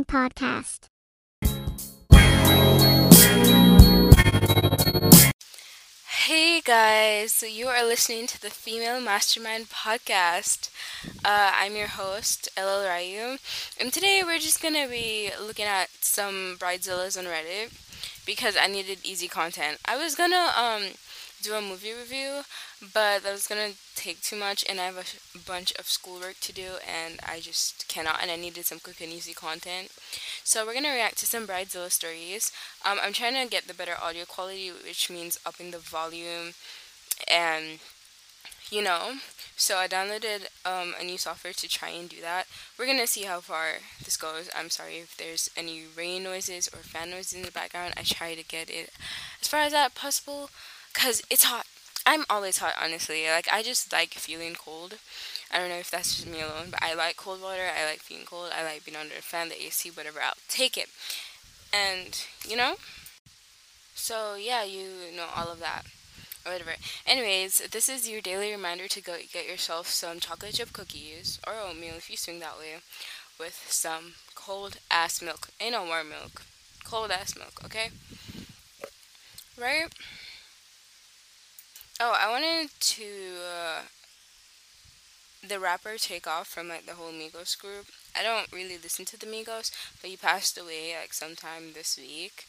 Mastermind podcast. Hey guys, so you are listening to the Female Mastermind podcast. Uh, I'm your host, LL Ryu, and today we're just gonna be looking at some bridezillas on Reddit because I needed easy content. I was gonna um do a movie review, but that was gonna take too much, and I have a bunch of schoolwork to do, and I just cannot, and I needed some quick and easy content. So we're gonna react to some Bridezilla stories. Um, I'm trying to get the better audio quality, which means upping the volume, and you know. So I downloaded um, a new software to try and do that. We're gonna see how far this goes. I'm sorry if there's any rain noises or fan noises in the background. I try to get it as far as that possible because it's hot. I'm always hot, honestly. Like, I just like feeling cold. I don't know if that's just me alone, but I like cold water. I like feeling cold. I like being under a fan, the AC, whatever. I'll take it. And, you know? So, yeah, you know all of that. Or whatever. Anyways, this is your daily reminder to go get yourself some chocolate chip cookies or oatmeal if you swing that way with some cold ass milk. Ain't no warm milk. Cold ass milk, okay? Right? Oh, I wanted to uh, the rapper Takeoff from like the whole Migos group. I don't really listen to the Migos, but he passed away like sometime this week.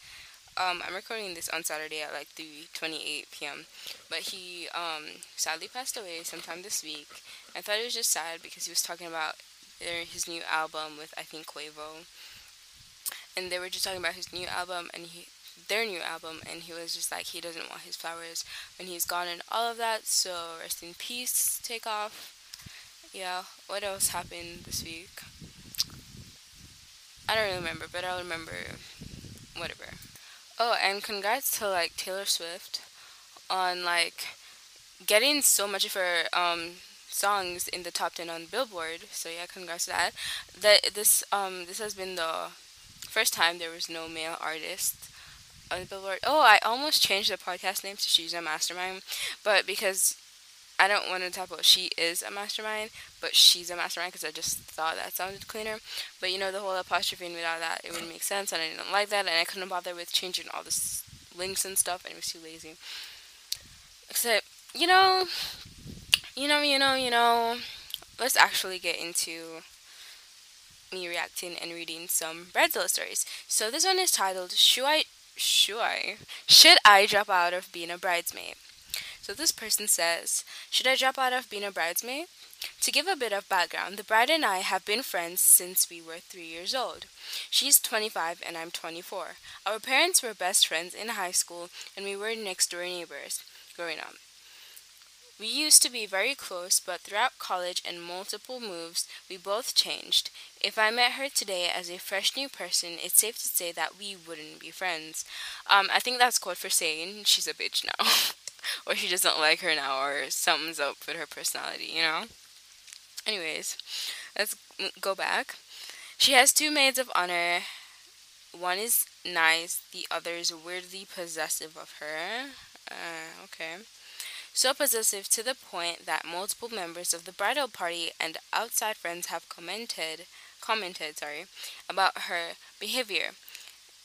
Um, I'm recording this on Saturday at like 3:28 p.m. But he um, sadly passed away sometime this week. I thought it was just sad because he was talking about his new album with I think Quavo, and they were just talking about his new album, and he their new album and he was just like he doesn't want his flowers when he's gone and all of that so rest in peace Takeoff. Yeah what else happened this week? I don't really remember but i'll remember whatever. Oh and congrats to like taylor swift on like getting so much of her um songs in the top 10 on billboard so yeah congrats to that. That this um this has been the first time there was no male artist Uh, on Billboard. Oh, I almost changed the podcast name to She's a Mastermind, but because I don't want to talk about she is a mastermind, but she's a mastermind because I just thought that sounded cleaner. But you know, the whole apostrophe and without that, it wouldn't make sense, and I didn't like that, and I couldn't bother with changing all the links and stuff, and it was too lazy. Except, you know, you know, you know, you know, let's actually get into me reacting and reading some Bridezilla stories. So this one is titled "Should I Sure. Should I drop out of being a bridesmaid? So this person says, Should I drop out of being a bridesmaid? To give a bit of background, the bride and I have been friends since we were three years old. She's 25 and I'm 24. Our parents were best friends in high school and we were next door neighbors growing up. We used to be very close, but throughout college and multiple moves, we both changed. If I met her today as a fresh new person, it's safe to say that we wouldn't be friends. Um, I think that's code for saying she's a bitch now. or she doesn't like her now, or something's up with her personality, you know? Anyways, let's go back. She has two maids of honor. One is nice, the other is weirdly possessive of her. Uh, okay so possessive to the point that multiple members of the bridal party and outside friends have commented commented sorry about her behavior.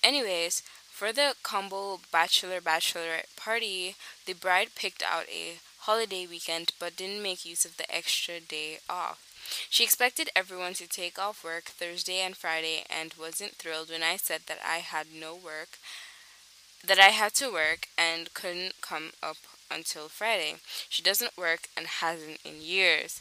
Anyways, for the combo bachelor bachelorette party, the bride picked out a holiday weekend but didn't make use of the extra day off. She expected everyone to take off work Thursday and Friday and wasn't thrilled when I said that I had no work that I had to work and couldn't come up until Friday. She doesn't work and hasn't in years.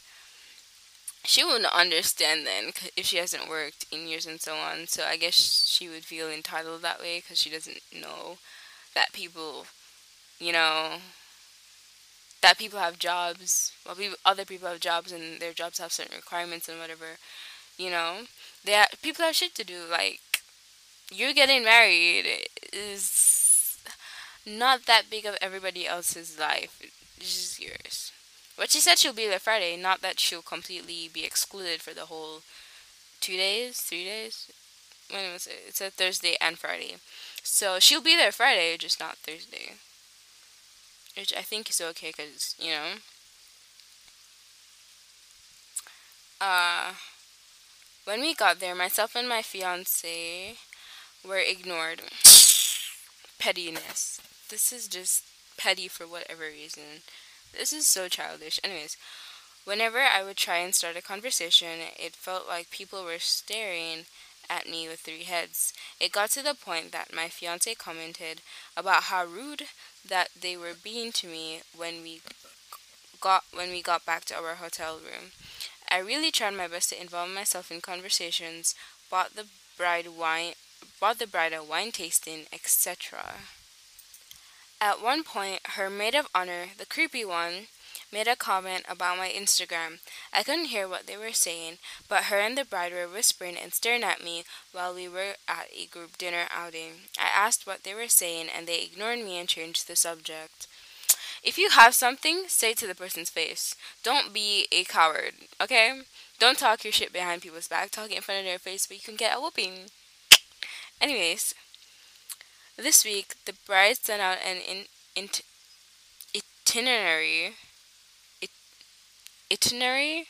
She wouldn't understand then if she hasn't worked in years and so on. So I guess she would feel entitled that way because she doesn't know that people, you know, that people have jobs. Well, people, other people have jobs and their jobs have certain requirements and whatever. You know, they people have shit to do. Like you're getting married is not that big of everybody else's life. It's just yours. But she said she'll be there Friday, not that she'll completely be excluded for the whole two days, three days. When was it? It said Thursday and Friday. So she'll be there Friday, just not Thursday. Which I think is okay because, you know. Uh, When we got there, myself and my fiance were ignored. Pettiness. This is just petty for whatever reason. This is so childish. Anyways, whenever I would try and start a conversation, it felt like people were staring at me with three heads. It got to the point that my fiance commented about how rude that they were being to me when we got when we got back to our hotel room. I really tried my best to involve myself in conversations, bought the bride wine bought the bride a wine tasting, etc. At one point, her maid of honor, the creepy one, made a comment about my Instagram. I couldn't hear what they were saying, but her and the bride were whispering and staring at me while we were at a group dinner outing. I asked what they were saying, and they ignored me and changed the subject. If you have something, say to the person's face. Don't be a coward, okay? Don't talk your shit behind people's back. Talk it in front of their face, but you can get a whooping. Anyways, this week the bride sent out an in, in, itinerary itinerary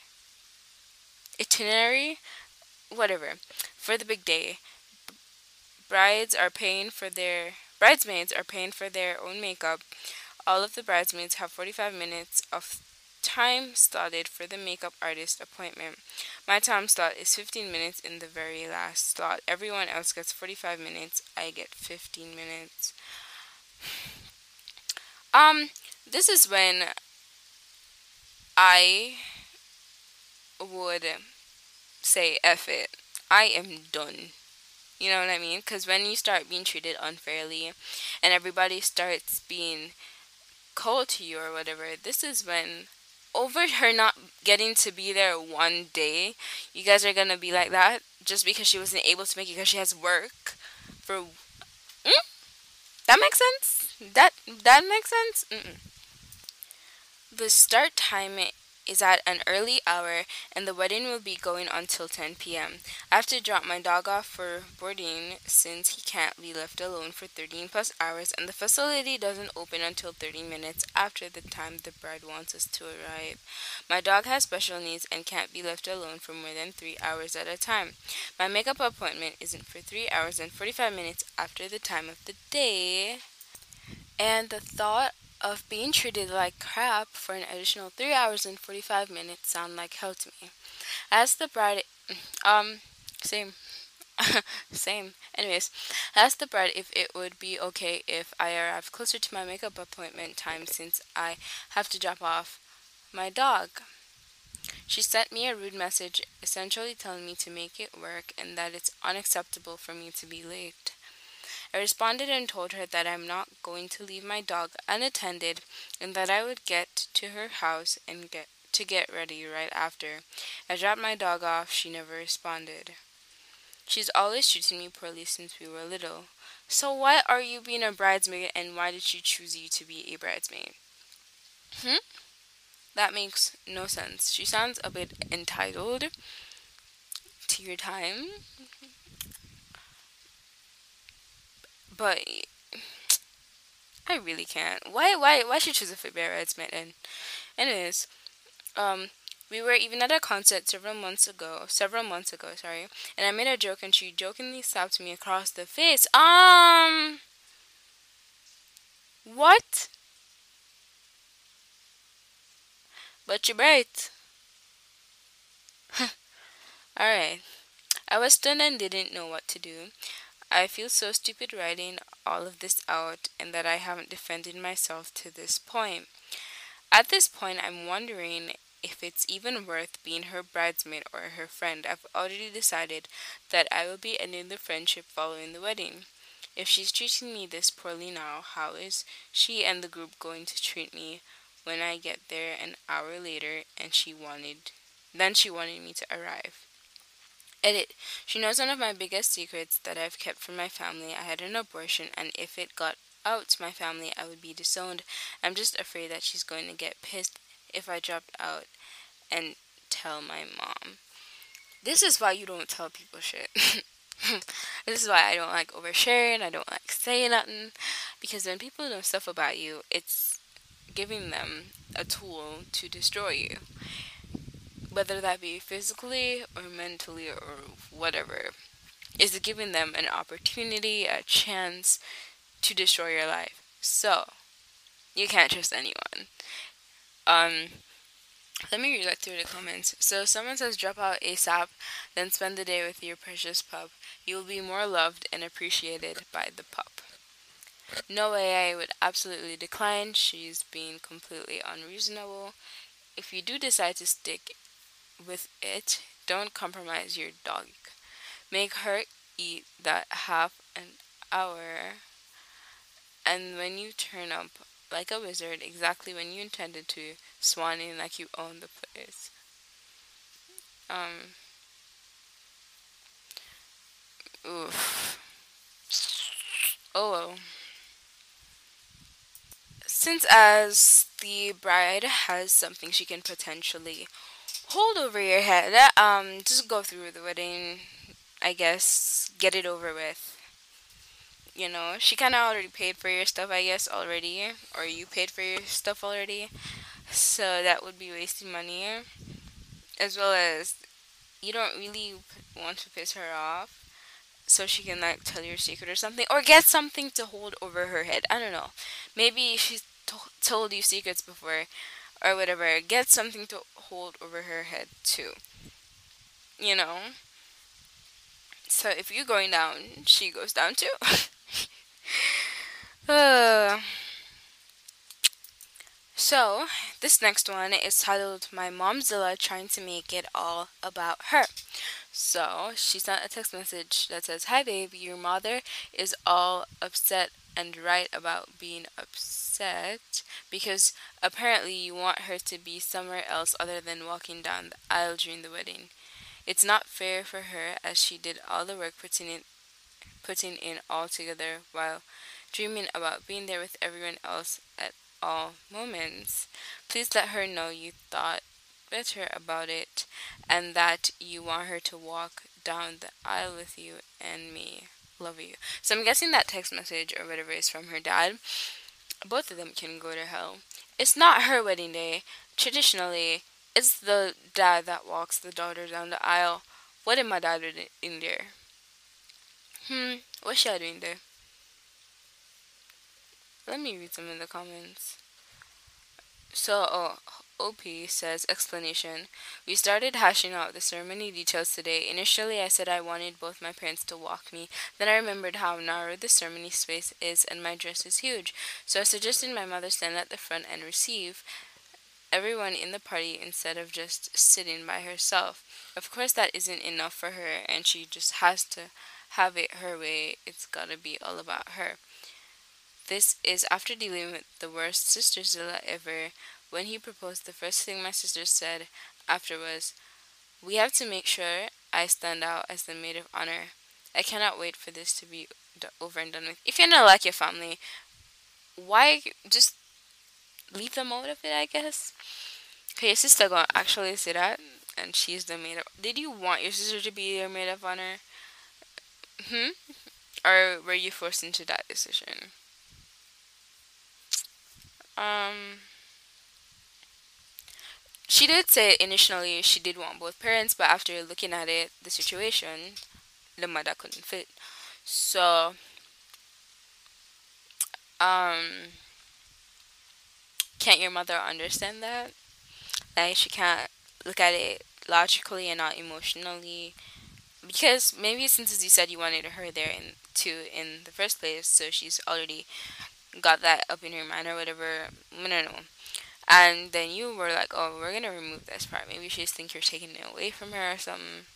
itinerary whatever for the big day. Brides are paying for their bridesmaids are paying for their own makeup. All of the bridesmaids have 45 minutes of time slotted for the makeup artist appointment my time slot is 15 minutes in the very last slot everyone else gets 45 minutes i get 15 minutes um this is when I would say F it. I am done. You know what I mean? Because when you start being treated unfairly and everybody starts being cold to you or whatever, this is when, over her not getting to be there one day, you guys are to be like that just because she wasn't able to make it because she has work for. Mm? That makes sense? That, that makes sense? Mm-mm. The start time is at an early hour and the wedding will be going until 10 p.m. I have to drop my dog off for boarding since he can't be left alone for 13 plus hours and the facility doesn't open until 30 minutes after the time the bride wants us to arrive. My dog has special needs and can't be left alone for more than 3 hours at a time. My makeup appointment isn't for 3 hours and 45 minutes after the time of the day. And the thought of being treated like crap for an additional 3 hours and 45 minutes sound like hell to me. As the bride, um, same. Same. Anyways, asked the bride if it would be okay if I arrived closer to my makeup appointment time since I have to drop off my dog. She sent me a rude message essentially telling me to make it work and that it's unacceptable for me to be late. I responded and told her that I'm not going to leave my dog unattended and that I would get to her house and get to get ready right after. I dropped my dog off. She never responded. She's always treated me poorly since we were little. So why are you being a bridesmaid and why did she choose you to be a bridesmaid? Hmm? That makes no sense. She sounds a bit entitled to your time. But I really can't. Why why why should choose a football bridesmaid and anyways, um we were even at a concert several months ago several months ago, sorry, and I made a joke and she jokingly slapped me across the face. Um what? But you're right. Alright. I was stunned and didn't know what to do. I feel so stupid writing all of this out and that I haven't defended myself to this point. At this point, I'm wondering if it's even worth being her bridesmaid or her friend. I've already decided that I will be ending the friendship following the wedding. If she's treating me this poorly now, how is she and the group going to treat me when I get there an hour later and she wanted then she wanted me to arrive? Edit. She knows one of my biggest secrets that I've kept from my family. I had an abortion, and if it got out to my family, I would be disowned. I'm just afraid that she's going to get pissed if I dropped out and tell my mom. This is why you don't tell people shit. this is why I don't like oversharing. I don't like saying nothing. Because when people know stuff about you, it's giving them a tool to destroy you whether that be physically or mentally or whatever, is giving them an opportunity, a chance to destroy your life. So, you can't trust anyone. Um, let me read that through the comments. So someone says drop out ASAP, then spend the day with your precious pup. You will be more loved and appreciated by the pup. No way I would absolutely decline. She's being completely unreasonable. If you do decide to stick with it, don't compromise your dog. Make her eat that half an hour. And when you turn up like a wizard, exactly when you intended to, swanning like you own the place. Um. Oof. Oh well. Since as the bride has something she can potentially hold over your head, um, just go through the wedding. I guess get it over with. You know, she kind of already paid for your stuff, I guess, already, or you paid for your stuff already, so that would be wasting money, as well as you don't really want to piss her off, so she can like tell your secret or something, or get something to hold over her head. I don't know, maybe she's to- told you secrets before, or whatever. Get something to hold over her head too. You know. So if you're going down, she goes down too. uh, so, this next one is titled My Momzilla Trying to Make It All About Her. So, she sent a text message that says, Hi babe, your mother is all upset and right about being upset because apparently you want her to be somewhere else other than walking down the aisle during the wedding. It's not fair for her as she did all the work putting in putting in all together while dreaming about being there with everyone else at all moments. Please let her know you thought better about it and that you want her to walk down the aisle with you and me. Love you. So I'm guessing that text message or whatever is from her dad. Both of them can go to hell. It's not her wedding day. Traditionally, it's the dad that walks the daughter down the aisle. What did my do in there? Hmm, what's she doing there? Let me read some in the comments. So, oh, OP says, explanation. We started hashing out the ceremony details today. Initially, I said I wanted both my parents to walk me. Then I remembered how narrow the ceremony space is and my dress is huge. So I suggested my mother stand at the front and receive everyone in the party instead of just sitting by herself. Of course, that isn't enough for her, and she just has to have it her way, it's gotta be all about her. This is after dealing with the worst sisterzilla ever. When he proposed, the first thing my sister said after was, We have to make sure I stand out as the maid of honor. I cannot wait for this to be over and done with. If you don't like your family, why just leave them out of it, I guess? Okay, your sister gonna actually say that, and she's the maid of. Did you want your sister to be your maid of honor? Hmm? Or were you forced into that decision? Um, she did say initially she did want both parents, but after looking at it, the situation, the mother couldn't fit. So, um, can't your mother understand that? Like, she can't look at it logically and not emotionally because maybe since you said you wanted her there in to in the first place, so she's already got that up in her mind or whatever. I don't know. And then you were like, oh, we're gonna remove this part. Maybe she just think you're taking it away from her or something.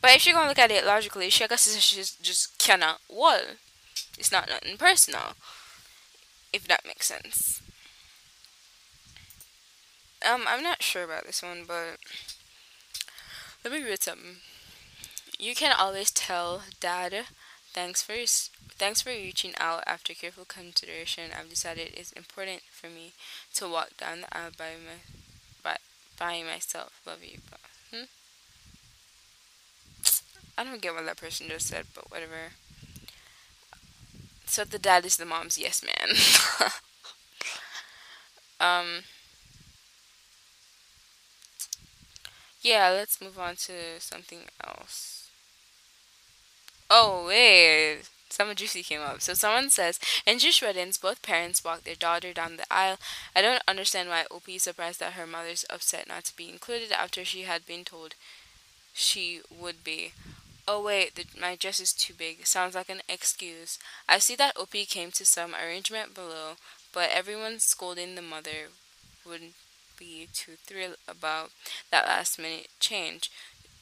But if you're gonna look at it logically, she I guess she just cannot. Well, it's not nothing personal. If that makes sense. Um, I'm not sure about this one, but let me read something. You can always tell Dad, thanks for thanks for reaching out. After careful consideration, I've decided it's important for me to walk down the aisle by my by, by myself. Love you. But, hmm? I don't get what that person just said, but whatever. So the dad is the mom's yes man. um yeah, let's move on to something else. Oh, wait. Someone juicy came up. So someone says, in Jewish weddings, both parents walk their daughter down the aisle. I don't understand why OP is surprised that her mother's upset not to be included after she had been told she would be. Oh wait, the, my dress is too big. Sounds like an excuse. I see that OP came to some arrangement below, but everyone scolding the mother wouldn't be too thrilled about that last minute change.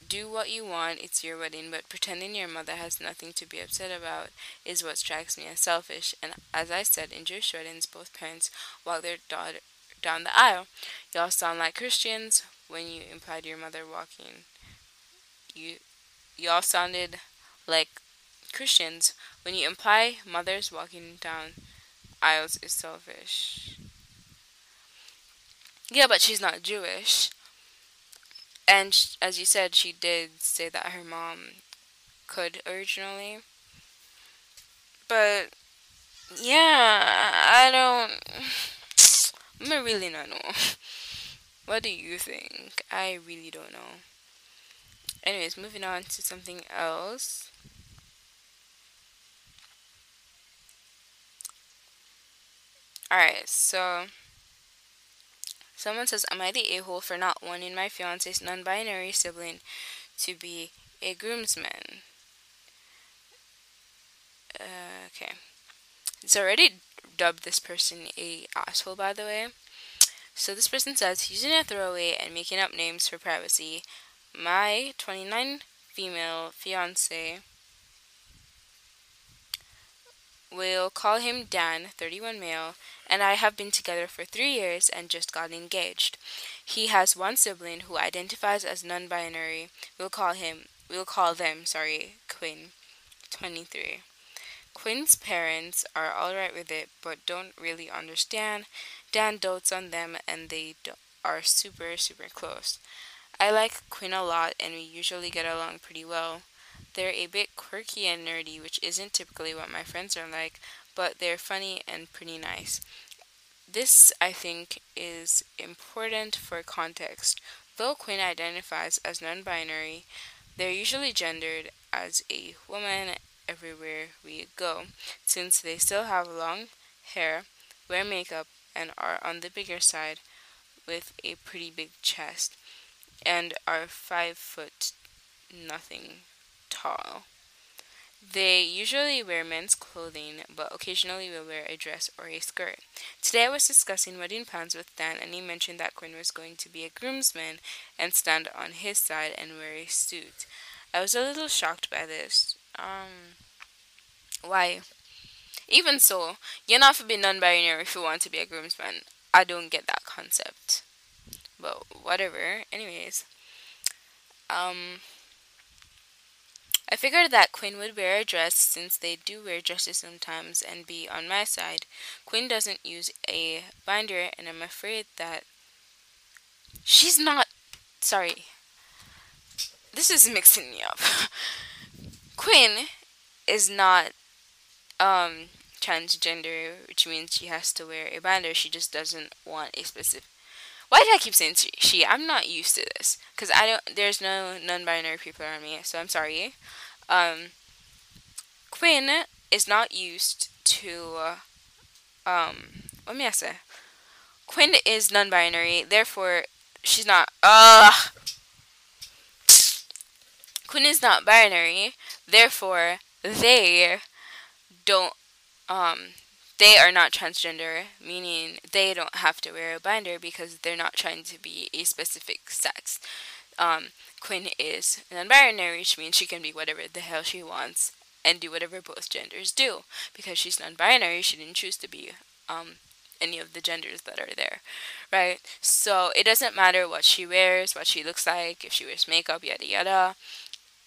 Do what you want, it's your wedding, but pretending your mother has nothing to be upset about is what strikes me as selfish. And as I said, in Jewish weddings, both parents walk their daughter down the aisle. Y'all sound like Christians when you implied your mother walking. You y'all sounded like Christians when you imply mothers walking down aisles is selfish. Yeah, but she's not Jewish. And sh- as you said, she did say that her mom could originally. But yeah, I don't. I'm really not know. What do you think? I really don't know. Anyways, moving on to something else. Alright, so someone says, Am I the a hole for not wanting my fiance's non binary sibling to be a groomsman? Uh, okay. It's already dubbed this person a asshole, by the way. So this person says, using a throwaway and making up names for privacy my 29 female fiance will call him Dan, 31 male, and I have been together for three years and just got engaged. He has one sibling who identifies as non-binary. We'll call him. We'll call them. Sorry, Quinn, 23. Quinn's parents are alright with it, but don't really understand. Dan dotes on them, and they are super, super close. I like Quinn a lot, and we usually get along pretty well. They're a bit quirky and nerdy, which isn't typically what my friends are like, but they're funny and pretty nice. This, I think, is important for context. Though Quinn identifies as non binary, they're usually gendered as a woman everywhere we go, since they still have long hair, wear makeup, and are on the bigger side with a pretty big chest and are five foot nothing tall. They usually wear men's clothing, but occasionally will wear a dress or a skirt. Today I was discussing wedding plans with Dan, and he mentioned that Quinn was going to be a groomsman and stand on his side and wear a suit. I was a little shocked by this. Um, why? Even so, you're not for being non-binary if you want to be a groomsman. I don't get that concept but whatever. Anyways, um, I figured that Quinn would wear a dress since they do wear dresses sometimes and be on my side. Quinn doesn't use a binder, and I'm afraid that she's not. Sorry. This is mixing me up. Quinn is not um transgender, which means she has to wear a binder. She just doesn't want a specific why did I keep saying she? I'm not used to this because I don't. There's no non-binary people around me, so I'm sorry. Um, Quinn is not used to. Um, let me say. Quinn is non-binary, therefore she's not. Ugh. Quinn is not binary, therefore they don't um they are not transgender, meaning they don't have to wear a binder because they're not trying to be a specific sex. Um, Quinn is non-binary, which means she can be whatever the hell she wants and do whatever both genders do. Because she's non-binary, she didn't choose to be um, any of the genders that are there, right? So it doesn't matter what she wears, what she looks like, if she wears makeup, yada yada.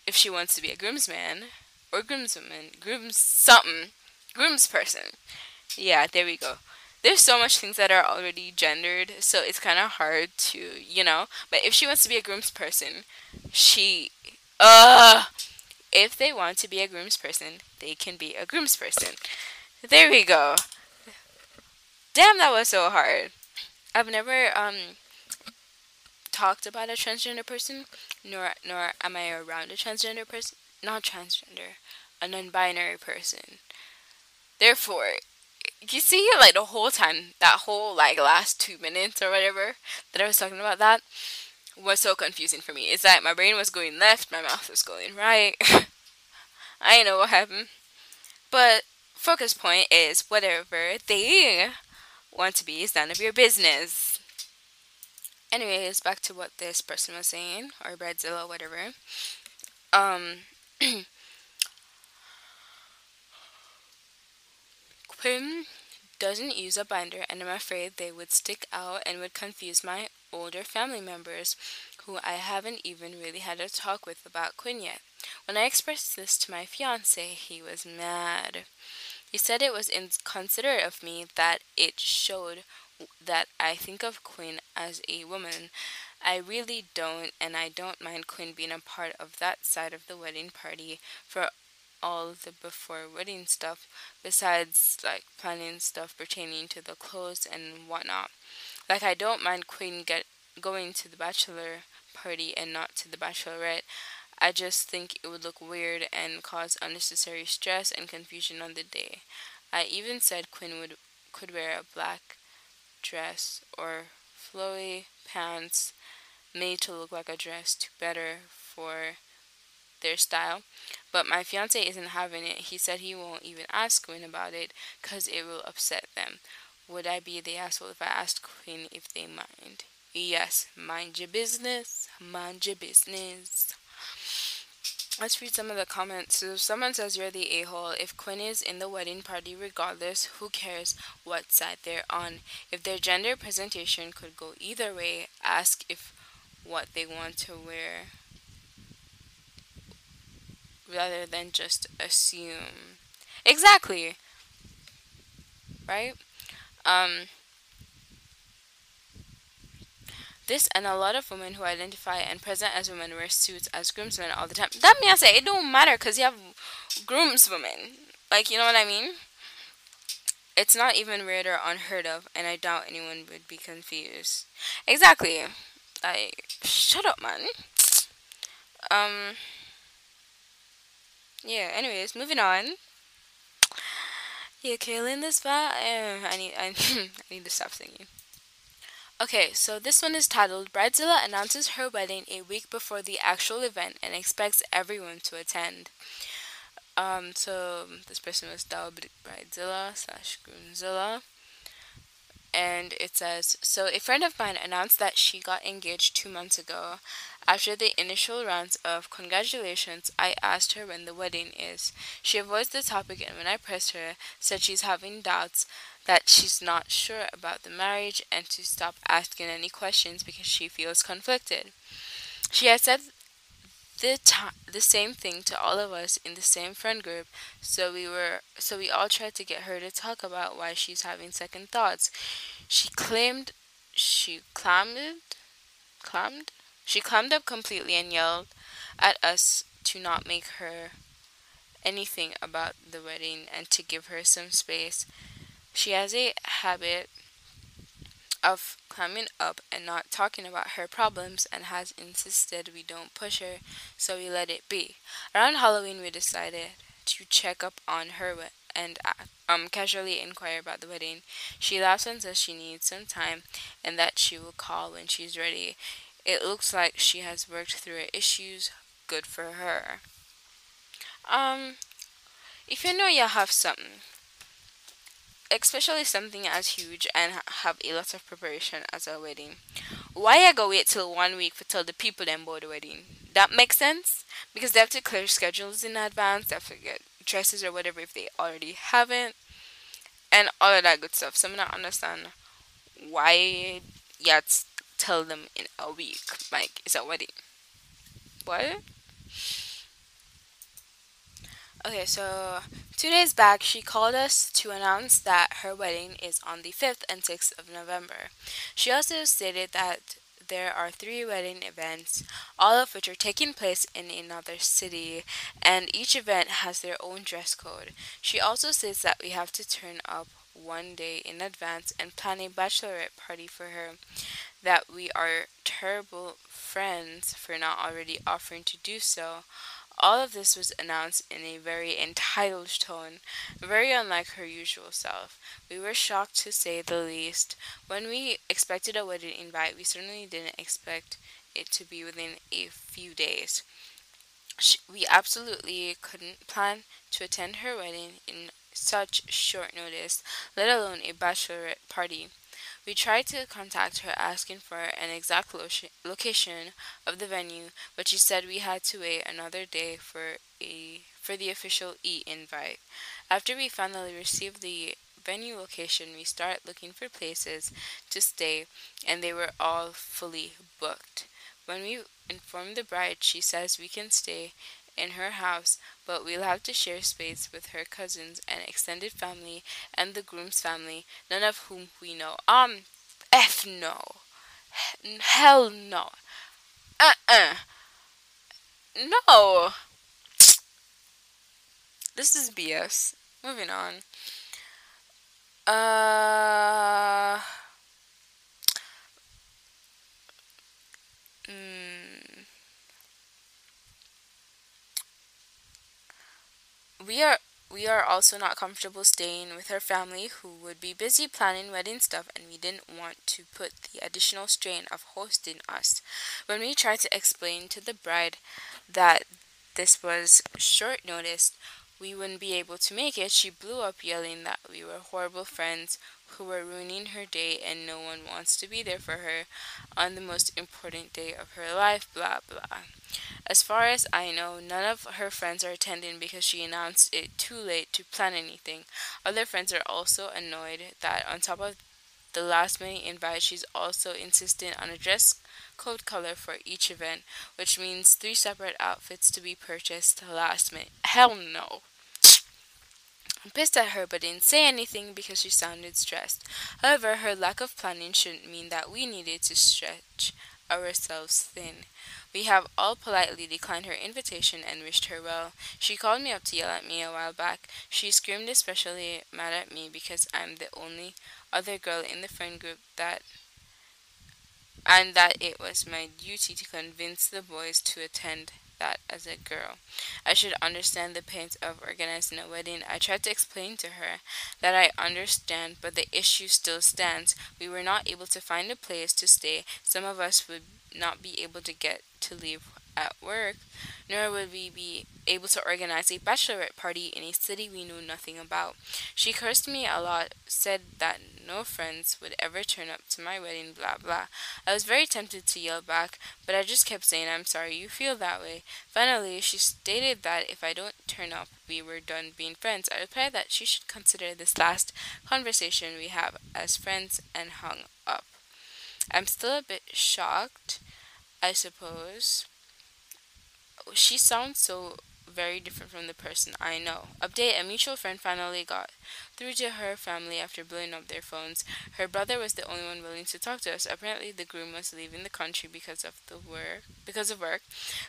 If she wants to be a groomsman or groomswoman, grooms something, grooms person, yeah, there we go. There's so much things that are already gendered, so it's kind of hard to, you know. But if she wants to be a groom's person, she, uh, if they want to be a groom's person, they can be a groom's person. There we go. Damn, that was so hard. I've never um talked about a transgender person, nor nor am I around a transgender person. Not transgender, a non-binary person. Therefore, you see, like the whole time, that whole like last two minutes or whatever that I was talking about that was so confusing for me. It's like my brain was going left, my mouth was going right. I know what happened. But focus point is whatever they want to be is none of your business. Anyways, back to what this person was saying, or Bradzilla, whatever. Um, Quinn doesn't use a binder, and I'm afraid they would stick out and would confuse my older family members who I haven't even really had a talk with about Quinn yet. When I expressed this to my fiance, he was mad. He said it was inconsiderate of me that it showed that I think of Quinn as a woman. I really don't, and I don't mind Quinn being a part of that side of the wedding party for all the before wedding stuff, besides like planning stuff pertaining to the clothes and whatnot. Like I don't mind Quinn get going to the bachelor party and not to the bachelorette. I just think it would look weird and cause unnecessary stress and confusion on the day. I even said Quinn would could wear a black dress or flowy pants made to look like a dress to better for their style. But my fiance isn't having it. He said he won't even ask Quinn about it because it will upset them. Would I be the asshole if I asked Quinn if they mind? Yes, mind your business. Mind your business. Let's read some of the comments. So someone says you're the a-hole. If Quinn is in the wedding party regardless, who cares what side they're on? If their gender presentation could go either way, ask if what they want to wear rather than just assume. Exactly. Right? Um this and a lot of women who identify and present as women wear suits as groomsmen all the time. That means it don't matter because you have groomswomen. Like, you know what I mean? It's not even weird or unheard of, and I doubt anyone would be confused. Exactly. Like, shut up, man. Um. Yeah. Anyways, moving on. Yeah, killing this spot. Uh, I need. I, I need to stop singing. Okay, so this one is titled Bridezilla announces her wedding a week before the actual event and expects everyone to attend. Um, so this person was dubbed Bridezilla slash Groomzilla. And it says, So a friend of mine announced that she got engaged two months ago. After the initial rounds of congratulations, I asked her when the wedding is. She avoids the topic and when I pressed her, said she's having doubts that she's not sure about the marriage and to stop asking any questions because she feels conflicted. She has said the t- the same thing to all of us in the same friend group, so we were so we all tried to get her to talk about why she's having second thoughts. She claimed she clammed clammed she clammed up completely and yelled at us to not make her anything about the wedding and to give her some space. She has a habit of climbing up and not talking about her problems and has insisted we don't push her, so we let it be. Around Halloween, we decided to check up on her and uh, um casually inquire about the wedding. She laughs and says she needs some time and that she will call when she's ready. It looks like she has worked through her issues. Good for her. Um, if you know you have something, especially something as huge and have a lot of preparation as a wedding. Why I go wait till one week for tell the people them about the wedding? That makes sense because they have to clear schedules in advance. They have to get dresses or whatever if they already haven't, and all of that good stuff. So I'm not understand why to tell them in a week like it's a wedding. What? Okay, so two days back, she called us to announce that her wedding is on the 5th and 6th of November. She also stated that there are three wedding events, all of which are taking place in another city, and each event has their own dress code. She also says that we have to turn up one day in advance and plan a bachelorette party for her. That we are terrible friends for not already offering to do so. All of this was announced in a very entitled tone, very unlike her usual self. We were shocked to say the least. When we expected a wedding invite, we certainly didn't expect it to be within a few days. We absolutely couldn't plan to attend her wedding in such short notice, let alone a bachelorette party. We tried to contact her asking for an exact lo- location of the venue, but she said we had to wait another day for a for the official e-invite. After we finally received the venue location, we started looking for places to stay, and they were all fully booked. When we informed the bride, she says we can stay in her house, but we'll have to share space with her cousins and extended family and the groom's family, none of whom we know. Um, F no. Hell no. Uh uh. No. This is BS. Moving on. Uh. Mm. We are we are also not comfortable staying with her family who would be busy planning wedding stuff and we didn't want to put the additional strain of hosting us. When we tried to explain to the bride that this was short notice, we wouldn't be able to make it, she blew up yelling that we were horrible friends who are ruining her day and no one wants to be there for her on the most important day of her life, blah blah. As far as I know, none of her friends are attending because she announced it too late to plan anything. Other friends are also annoyed that on top of the last minute invite, she's also insistent on a dress code color for each event, which means three separate outfits to be purchased last minute. Hell no. I'm pissed at her but didn't say anything because she sounded stressed. However, her lack of planning shouldn't mean that we needed to stretch ourselves thin. We have all politely declined her invitation and wished her well. She called me up to yell at me a while back. She screamed especially mad at me because I'm the only other girl in the friend group that and that it was my duty to convince the boys to attend that as a girl. I should understand the pains of organizing a wedding. I tried to explain to her that I understand, but the issue still stands. We were not able to find a place to stay. Some of us would not be able to get to leave at work, nor would we be able to organize a bachelorette party in a city we knew nothing about. She cursed me a lot, said that no friends would ever turn up to my wedding, blah blah. I was very tempted to yell back, but I just kept saying, I'm sorry you feel that way. Finally, she stated that if I don't turn up, we were done being friends. I replied that she should consider this last conversation we have as friends and hung up. I'm still a bit shocked, I suppose. She sounds so very different from the person I know. Update A mutual friend finally got through to her family after blowing up their phones. Her brother was the only one willing to talk to us. Apparently, the groom was leaving the country because of the work. Because of work,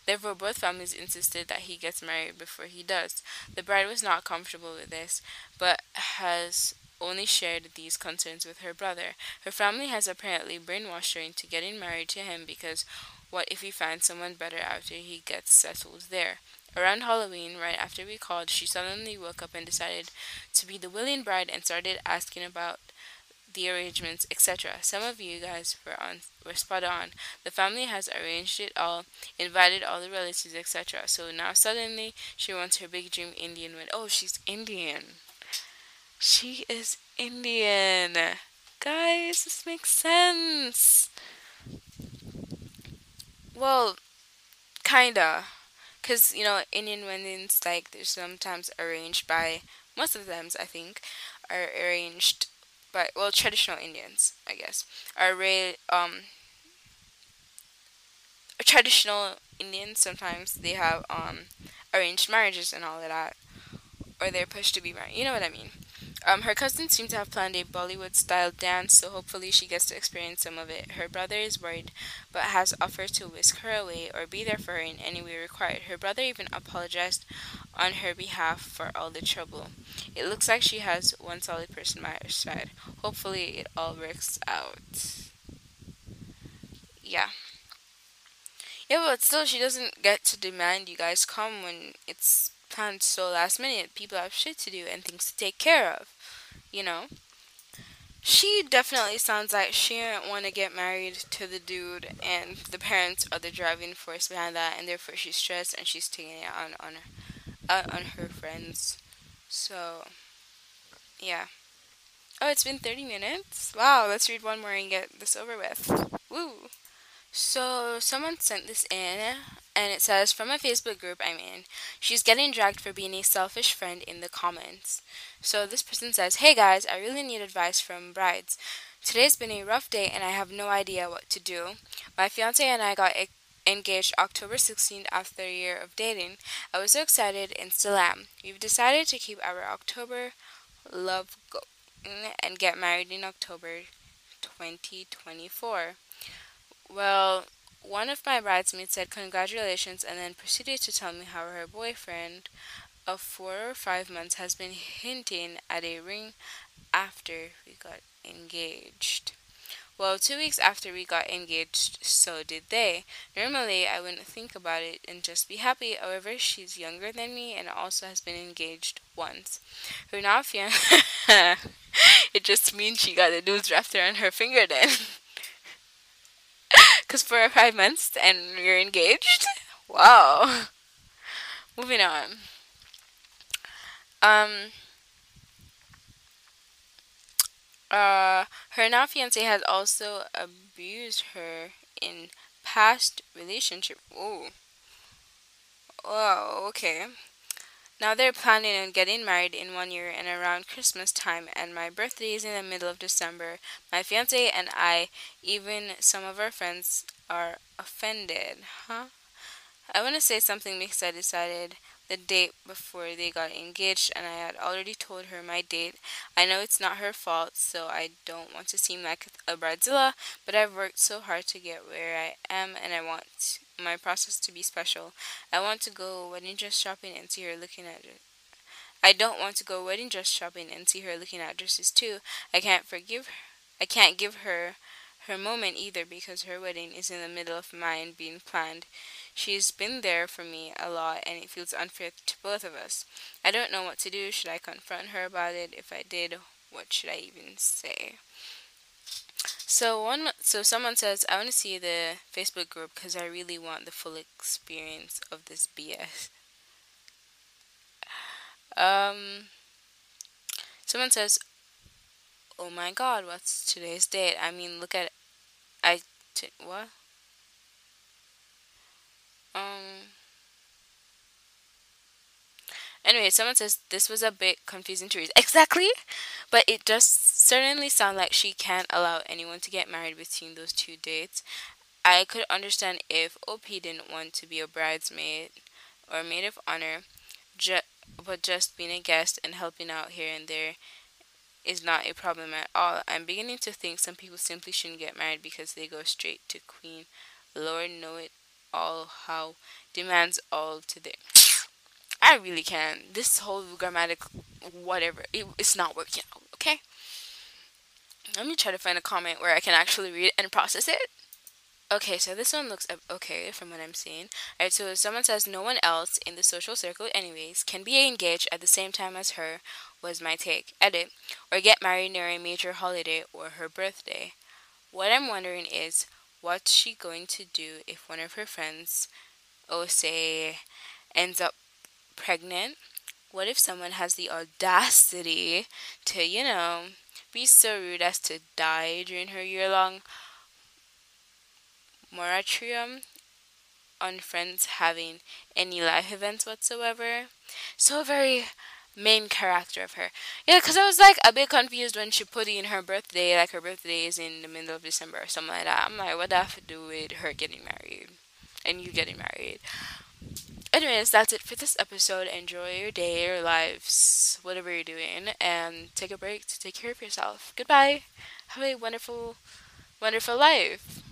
therefore, both families insisted that he gets married before he does. The bride was not comfortable with this, but has only shared these concerns with her brother. Her family has apparently brainwashed her into getting married to him because what if he finds someone better after he gets settled there? Around Halloween, right after we called, she suddenly woke up and decided to be the willing bride and started asking about the arrangements, etc. Some of you guys were on were spot on. The family has arranged it all, invited all the relatives, etc. So now suddenly she wants her big dream Indian wedding. Oh, she's Indian. She is Indian. Guys, this makes sense. Well, kinda. Because you know Indian weddings like they're sometimes arranged by most of them I think are arranged by well traditional Indians I guess are re- um traditional Indians sometimes they have um arranged marriages and all of that or they're pushed to be married you know what I mean um, her cousins seem to have planned a Bollywood style dance, so hopefully she gets to experience some of it. Her brother is worried, but has offered to whisk her away or be there for her in any way required. Her brother even apologized on her behalf for all the trouble. It looks like she has one solid person by her side. Hopefully, it all works out. Yeah. Yeah, but still, she doesn't get to demand you guys come when it's so last minute. People have shit to do and things to take care of. You know? She definitely sounds like she didn't want to get married to the dude, and the parents are the driving force behind that, and therefore she's stressed and she's taking it on on uh, on her friends. So, yeah. Oh, it's been 30 minutes? Wow, let's read one more and get this over with. Woo! So, someone sent this in, and it says, From a Facebook group I'm in, she's getting dragged for being a selfish friend in the comments. So, this person says, Hey guys, I really need advice from brides. Today's been a rough day and I have no idea what to do. My fiance and I got engaged October 16th after a year of dating. I was so excited and still am. We've decided to keep our October love going and get married in October 2024. Well, one of my bridesmaids said congratulations and then proceeded to tell me how her boyfriend of four or five months has been hinting at a ring after we got engaged. Well, two weeks after we got engaged, so did they. Normally, I wouldn't think about it and just be happy. However, she's younger than me and also has been engaged once. Her now fiance. it just means she got the news wrapped around her finger then. Because for five months and you're engaged? Wow. Moving on. Um. Uh, her now fiance has also abused her in past relationship. Oh. Oh, okay. Now they're planning on getting married in one year and around Christmas time, and my birthday is in the middle of December. My fiance and I, even some of our friends, are offended. Huh? I want to say something because I decided the date before they got engaged and I had already told her my date. I know it's not her fault, so I don't want to seem like a bridezilla, but I've worked so hard to get where I am and I want my process to be special. I want to go wedding dress shopping and see her looking at it. I don't want to go wedding dress shopping and see her looking at dresses too. I can't forgive her. I can't give her her moment either because her wedding is in the middle of mine being planned. She's been there for me a lot and it feels unfair to both of us. I don't know what to do. Should I confront her about it? If I did, what should I even say? So one so someone says I want to see the Facebook group cuz I really want the full experience of this BS. Um someone says oh my god, what's today's date? I mean, look at I t- what? Um. Anyway, someone says this was a bit confusing to read. Exactly, but it does certainly sound like she can't allow anyone to get married between those two dates. I could understand if OP didn't want to be a bridesmaid or maid of honor, ju- but just being a guest and helping out here and there is not a problem at all. I'm beginning to think some people simply shouldn't get married because they go straight to queen. Lord know it all how demands all to I really can. This whole grammatic whatever it, it's not working out, okay? Let me try to find a comment where I can actually read and process it. Okay, so this one looks okay from what I'm seeing. Alright, so someone says no one else in the social circle, anyways, can be engaged at the same time as her, was my take. Edit, or get married near a major holiday or her birthday. What I'm wondering is, what's she going to do if one of her friends, oh, say, ends up pregnant? What if someone has the audacity to, you know, be so rude as to die during her year long moratorium on friends having any life events whatsoever. So very main character of her. Yeah, because I was like a bit confused when she put in her birthday, like her birthday is in the middle of December or something like that. I'm like, what does have to do with her getting married and you getting married? Anyways, that's it for this episode. Enjoy your day, your lives, whatever you're doing, and take a break to take care of yourself. Goodbye. Have a wonderful, wonderful life.